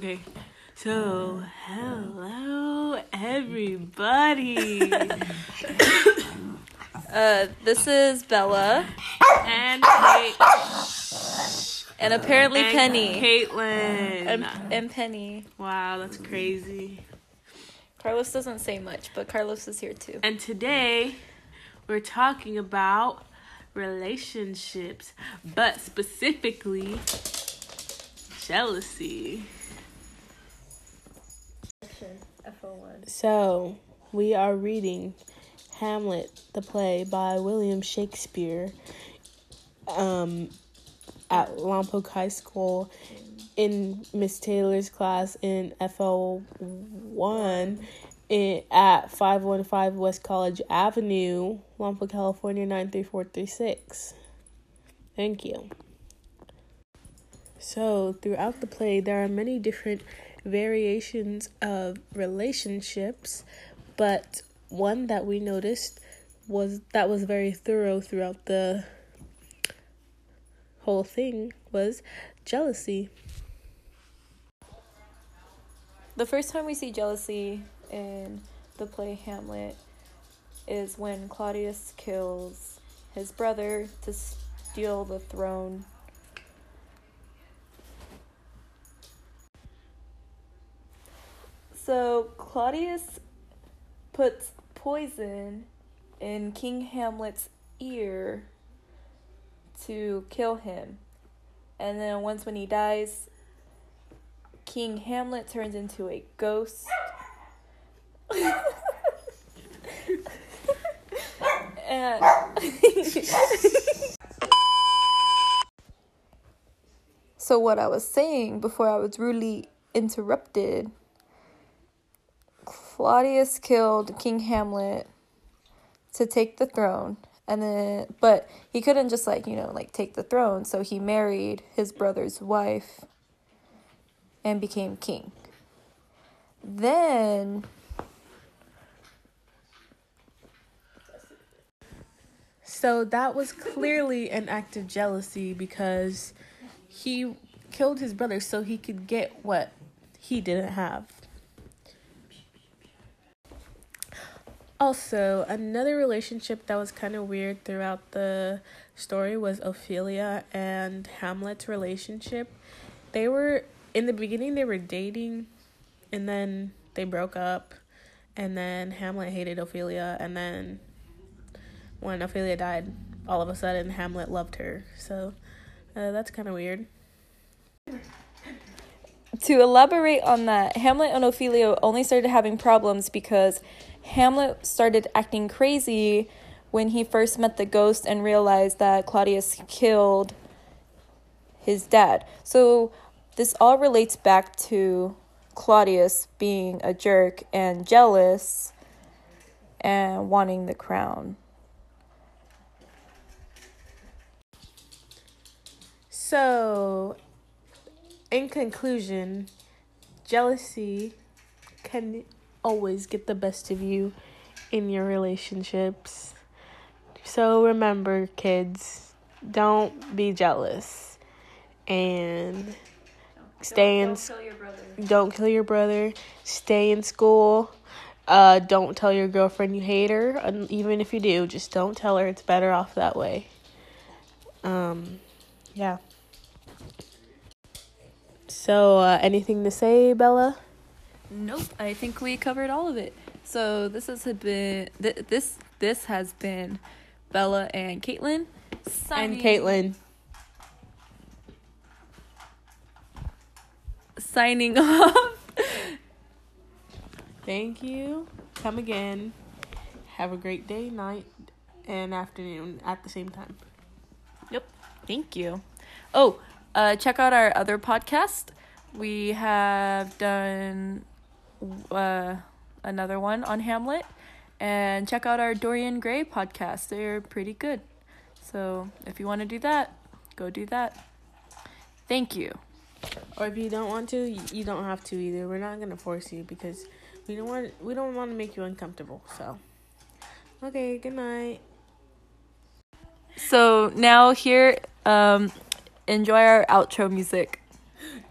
Okay. So, hello everybody. Uh, this is Bella and Kate and apparently and Penny Caitlin. and, and Penny. wow, that's crazy. Carlos doesn't say much, but Carlos is here too. And today we're talking about relationships, but specifically jealousy. So, we are reading Hamlet, the play by William Shakespeare, um, at Lompoc High School in Miss Taylor's class in FL1 in, at 515 West College Avenue, Lompoc, California 93436. Thank you. So, throughout the play, there are many different variations of relationships, but one that we noticed was that was very thorough throughout the whole thing was jealousy. The first time we see jealousy in the play Hamlet is when Claudius kills his brother to steal the throne. So Claudius puts poison in King Hamlet's ear to kill him. And then once when he dies, King Hamlet turns into a ghost. and so what I was saying before I was rudely interrupted, Claudius killed King Hamlet to take the throne and then but he couldn't just like you know like take the throne so he married his brother's wife and became king then So that was clearly an act of jealousy because he killed his brother so he could get what he didn't have. Also, another relationship that was kind of weird throughout the story was Ophelia and Hamlet's relationship. They were in the beginning they were dating and then they broke up and then Hamlet hated Ophelia and then when Ophelia died, all of a sudden Hamlet loved her. So uh, that's kind of weird. To elaborate on that hamlet and ophelia only started having problems because hamlet started acting crazy when he first met the ghost and realized that claudius killed his dad. So this all relates back to claudius being a jerk and jealous and wanting the crown. So, in conclusion, jealousy can always get the best of you in your relationships. So, remember, kids, don't be jealous and stay in kill your brother. don't kill your brother. Stay in school. Uh don't tell your girlfriend you hate her. And even if you do just don't tell her. It's better off that way. Um yeah so uh, anything to say bella Nope, I think we covered all of it. So this has been th- this this has been Bella and Caitlin and caitlin signing off. thank you come again have a great day night and afternoon at the same time Yep, thank you. Oh, uh, check out our other podcast. We have done uh, another one on Hamlet, and check out our Dorian Gray podcast. They're pretty good. So if you want to do that, go do that. Thank you. Or if you don't want to, you don't have to either. We're not gonna force you because we don't want we don't want to make you uncomfortable. So, okay, good night. So now here, um, enjoy our outro music.